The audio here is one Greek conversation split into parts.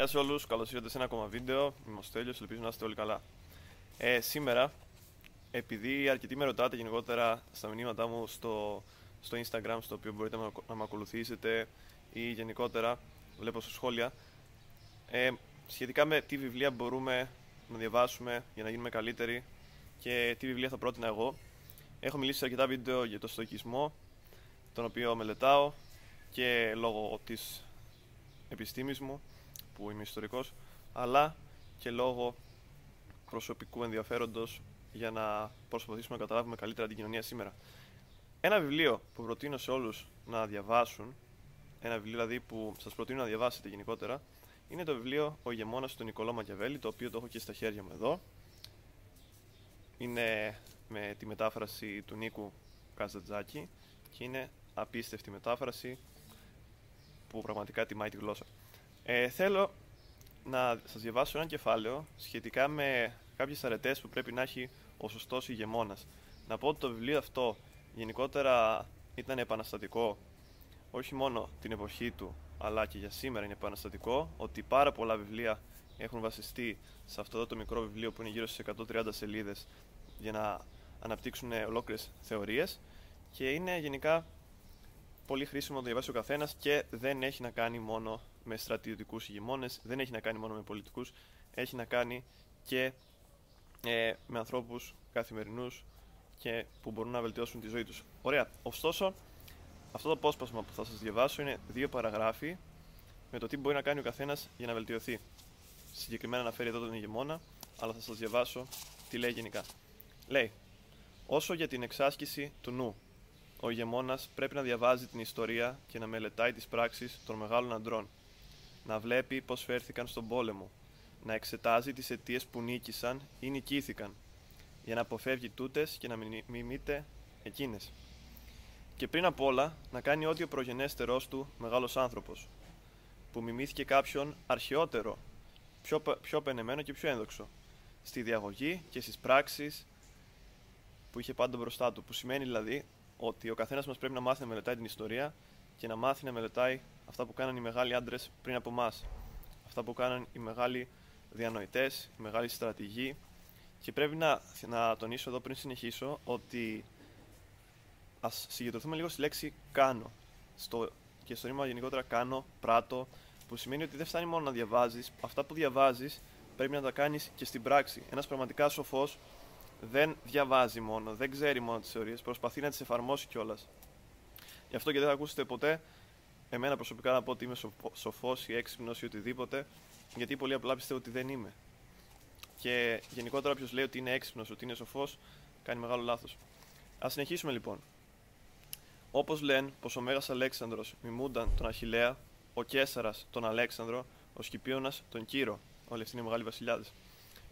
Γεια σε όλους, καλώς ήρθατε σε ένα ακόμα βίντεο. Είμαι ο Στέλιος, ελπίζω να είστε όλοι καλά. Ε, σήμερα, επειδή αρκετοί με ρωτάτε γενικότερα στα μηνύματά μου στο, στο Instagram, στο οποίο μπορείτε να, να με ακολουθήσετε ή γενικότερα βλέπω στα σχόλια, ε, σχετικά με τι βιβλία μπορούμε να διαβάσουμε για να γίνουμε καλύτεροι και τι βιβλία θα πρότεινα εγώ. Έχω μιλήσει σε αρκετά βίντεο για το στοικισμό, τον οποίο μελετάω και λόγω της επιστήμης μου που είμαι ιστορικός αλλά και λόγω προσωπικού ενδιαφέροντος για να προσπαθήσουμε να καταλάβουμε καλύτερα την κοινωνία σήμερα. Ένα βιβλίο που προτείνω σε όλους να διαβάσουν, ένα βιβλίο δηλαδή που σας προτείνω να διαβάσετε γενικότερα, είναι το βιβλίο «Ο ηγεμόνας του Νικολό Μακιαβέλη», το οποίο το έχω και στα χέρια μου εδώ. Είναι με τη μετάφραση του Νίκου Καζατζάκη και είναι απίστευτη μετάφραση που πραγματικά τιμάει τη γλώσσα. Ε, θέλω να σας διαβάσω ένα κεφάλαιο σχετικά με κάποιες αρετές που πρέπει να έχει ο σωστός ηγεμόνας. Να πω ότι το βιβλίο αυτό γενικότερα ήταν επαναστατικό όχι μόνο την εποχή του αλλά και για σήμερα είναι επαναστατικό ότι πάρα πολλά βιβλία έχουν βασιστεί σε αυτό το μικρό βιβλίο που είναι γύρω στις 130 σελίδες για να αναπτύξουν ολόκληρες θεωρίες και είναι γενικά πολύ χρήσιμο να διαβάσει ο καθένας και δεν έχει να κάνει μόνο με στρατιωτικούς ηγεμόνες, δεν έχει να κάνει μόνο με πολιτικούς, έχει να κάνει και ε, με ανθρώπους καθημερινούς και που μπορούν να βελτιώσουν τη ζωή τους. Ωραία. Ωστόσο, αυτό το απόσπασμα που θα σας διαβάσω είναι δύο παραγράφοι με το τι μπορεί να κάνει ο καθένας για να βελτιωθεί. Συγκεκριμένα αναφέρει εδώ τον ηγεμόνα, αλλά θα σας διαβάσω τι λέει γενικά. Λέει, όσο για την εξάσκηση του νου, ο ηγεμόνας πρέπει να διαβάζει την ιστορία και να μελετάει τις πράξεις των μεγάλων αντρών. Να βλέπει πώς φέρθηκαν στον πόλεμο. Να εξετάζει τις αιτίες που νίκησαν ή νικήθηκαν. Για να αποφεύγει τούτες και να μιμείται εκείνες. Και πριν απ' όλα να κάνει ό,τι ο προγενέστερός του μεγάλος άνθρωπος, που μιμήθηκε κάποιον αρχαιότερο, πιο, πιο πενεμένο και πιο ένδοξο, στη διαγωγή και στις πράξεις που είχε πάντα μπροστά του. Που σημαίνει δηλαδή ότι ο καθένας μας πρέπει να μάθει να μελετάει την ιστορία και να μάθει να μελετάει αυτά που κάναν οι μεγάλοι άντρες πριν από εμάς. Αυτά που κάναν οι μεγάλοι διανοητές, οι μεγάλοι στρατηγοί. Και πρέπει να, να τονίσω εδώ πριν συνεχίσω ότι ας συγκεντρωθούμε λίγο στη λέξη κάνω. Στο, και στο ρήμα γενικότερα κάνω, πράτο, που σημαίνει ότι δεν φτάνει μόνο να διαβάζεις. Αυτά που διαβάζεις πρέπει να τα κάνεις και στην πράξη. Ένας πραγματικά σοφός δεν διαβάζει μόνο, δεν ξέρει μόνο τις θεωρίες, προσπαθεί να τις εφαρμόσει κιόλας. Γι' αυτό και δεν θα ακούσετε ποτέ εμένα προσωπικά να πω ότι είμαι σοφός ή έξυπνος ή οτιδήποτε, γιατί πολύ απλά πιστεύω ότι δεν είμαι. Και γενικότερα, όποιος λέει ότι είναι έξυπνος, ότι είναι σοφός, κάνει μεγάλο λάθος. Α συνεχίσουμε λοιπόν. Όπως λένε πως ο Μέγας Αλέξανδρος μιμούνταν τον Αχηλέα, ο Κέσσαρα τον Αλέξανδρο, ο Σκυπίωνα τον Κύρο. Όλοι αυτοί είναι μεγάλοι βασιλιάδες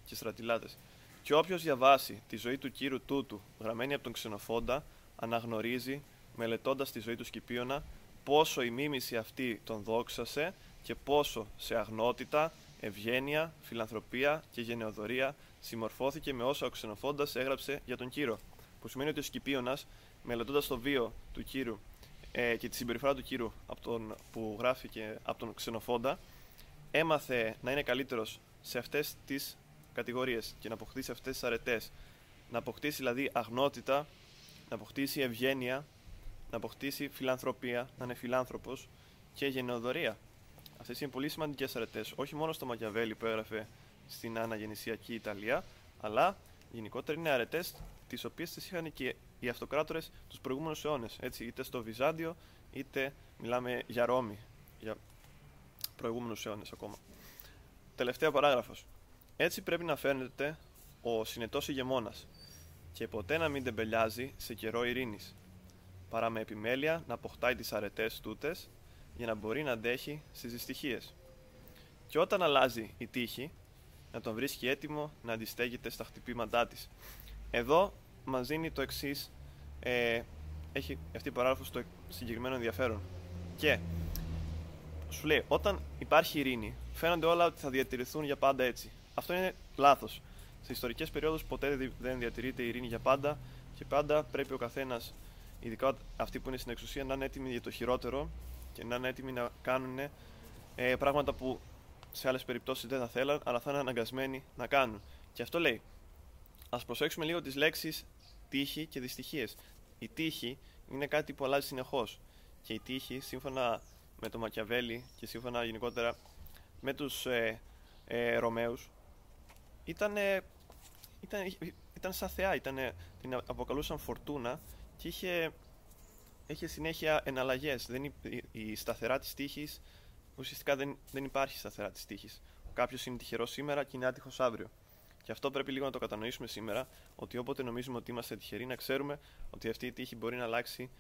και στρατιλάτες. Και όποιος διαβάσει τη ζωή του κύρου τούτου, γραμμένη από τον Ξενοφόντα, αναγνωρίζει, μελετώντας τη ζωή του Σκυπίωνα, πόσο η μίμηση αυτή τον δόξασε και πόσο σε αγνότητα, ευγένεια, φιλανθρωπία και γενεοδορία συμμορφώθηκε με όσα ο Ξενοφόντα έγραψε για τον κύρο. Που σημαίνει ότι ο Σκυπίωνας, μελετώντας το βίο του κύρου ε, και τη συμπεριφορά του κύρου από τον, που γράφηκε από τον Ξενοφόντα, έμαθε να είναι καλύτερος σε αυτές τις κατηγορίες και να αποκτήσει αυτές τις αρετές. Να αποκτήσει δηλαδή αγνότητα, να αποκτήσει ευγένεια, να αποκτήσει φιλανθρωπία, να είναι φιλάνθρωπος και γενναιοδορία. Αυτές είναι πολύ σημαντικές αρετές, όχι μόνο στο Μακιαβέλη που έγραφε στην αναγεννησιακή Ιταλία, αλλά γενικότερα είναι αρετές τις οποίες τις είχαν και οι αυτοκράτορες τους προηγούμενους αιώνες. Είτε στο Βυζάντιο, είτε μιλάμε για Ρώμη, για προηγούμενους αιώνες ακόμα. Τελευταία παράγραφος. Έτσι πρέπει να φαίνεται ο συνετός ηγεμόνας και ποτέ να μην τεμπελιάζει σε καιρό ειρήνης, παρά με επιμέλεια να αποκτάει τις αρετές τούτες για να μπορεί να αντέχει στις δυστυχίες. Και όταν αλλάζει η τύχη, να τον βρίσκει έτοιμο να αντιστέγεται στα χτυπήματά της. Εδώ μας δίνει το εξής. Ε, έχει αυτή η παράγραφος το συγκεκριμένο ενδιαφέρον. Και σου λέει, όταν υπάρχει ειρήνη, φαίνονται όλα ότι θα διατηρηθούν για πάντα έτσι. Αυτό είναι λάθος. Σε ιστορικές περιόδους ποτέ δεν διατηρείται η ειρήνη για πάντα και πάντα πρέπει ο καθένας, ειδικά αυτοί που είναι στην εξουσία, να είναι έτοιμοι για το χειρότερο και να είναι έτοιμοι να κάνουν ε, πράγματα που σε άλλες περιπτώσεις δεν θα θέλαν, αλλά θα είναι αναγκασμένοι να κάνουν. Και αυτό λέει. Α προσέξουμε λίγο τις λέξεις τύχη και δυστυχίες. Η τύχη είναι κάτι που αλλάζει συνεχώς. Και η τύχη, σύμφωνα με το Μακιαβέλη και σύμφωνα γενικότερα με τους ε, ε, Ρωμαίους, ήταν, ήταν, ήταν σαν θεά, ήταν, την αποκαλούσαν φορτούνα και είχε, είχε συνέχεια εναλλαγές. η, η σταθερά της τύχης ουσιαστικά δεν, δεν υπάρχει σταθερά της τύχης. Κάποιος είναι τυχερός σήμερα και είναι άτυχος αύριο. Και αυτό πρέπει λίγο να το κατανοήσουμε σήμερα, ότι όποτε νομίζουμε ότι είμαστε τυχεροί, να ξέρουμε ότι αυτή η τύχη μπορεί να αλλάξει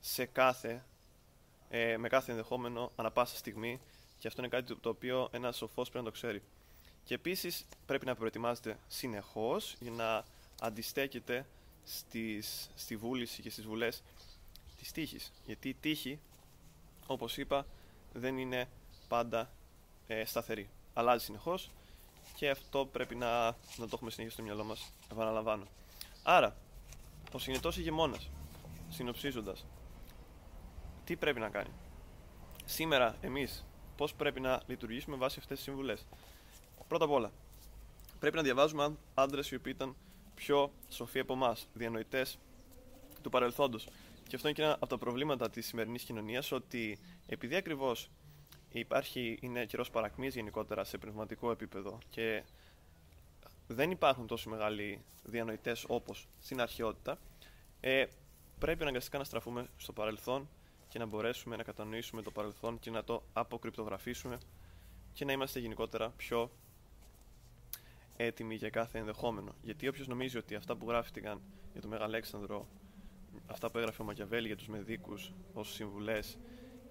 σε κάθε, ε, με κάθε ενδεχόμενο, ανα πάσα στιγμή. Και αυτό είναι κάτι το οποίο ένας σοφός πρέπει να το ξέρει. Και επίσης πρέπει να προετοιμάζεται συνεχώς για να αντιστέκεται στις, στη βούληση και στις βουλές της τύχης. Γιατί η τύχη, όπως είπα, δεν είναι πάντα ε, σταθερή. Αλλάζει συνεχώς και αυτό πρέπει να, να το έχουμε συνεχίσει στο μυαλό μας. Επαναλαμβάνω. Άρα, ο συνετός ηγεμόνα, συνοψίζοντας, τι πρέπει να κάνει; Σήμερα εμείς πώς πρέπει να λειτουργήσουμε βάσει αυτές τις συμβουλές; Πρώτα απ' όλα, πρέπει να διαβάζουμε άντρες οι οποίοι ήταν πιο σοφοί από εμάς, διανοητές του παρελθόντος. Και αυτό είναι και ένα από τα προβλήματα της σημερινής κοινωνίας, ότι επειδή ακριβώς υπάρχει, είναι καιρός παρακμής γενικότερα σε πνευματικό επίπεδο και δεν υπάρχουν τόσο μεγάλοι διανοητές όπως στην αρχαιότητα, ε, πρέπει αναγκαστικά να στραφούμε στο παρελθόν και να μπορέσουμε να κατανοήσουμε το παρελθόν και να το αποκρυπτογραφήσουμε και να είμαστε γενικότερα πιο έτοιμοι για κάθε ενδεχόμενο. Γιατί όποιος νομίζει ότι αυτά που γράφτηκαν για τον Μεγαλέξανδρο, αυτά που έγραφε ο Μακιαβέλη για τους Μεδίκους ως συμβουλές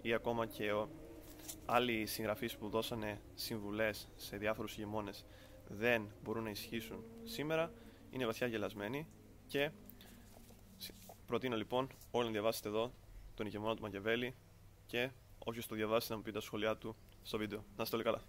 ή ακόμα και ο, άλλοι συγγραφείς που δώσανε συμβουλές σε διάφορους ηγεμόνες δεν μπορούν να ισχύσουν σήμερα, είναι βαθιά γελασμένοι και προτείνω λοιπόν όλοι να διαβάσετε εδώ τον ηγεμόνα του Μακιαβέλη και όποιος το διαβάσει να μου πει τα σχόλιά του στο βίντεο. Να είστε όλοι καλά.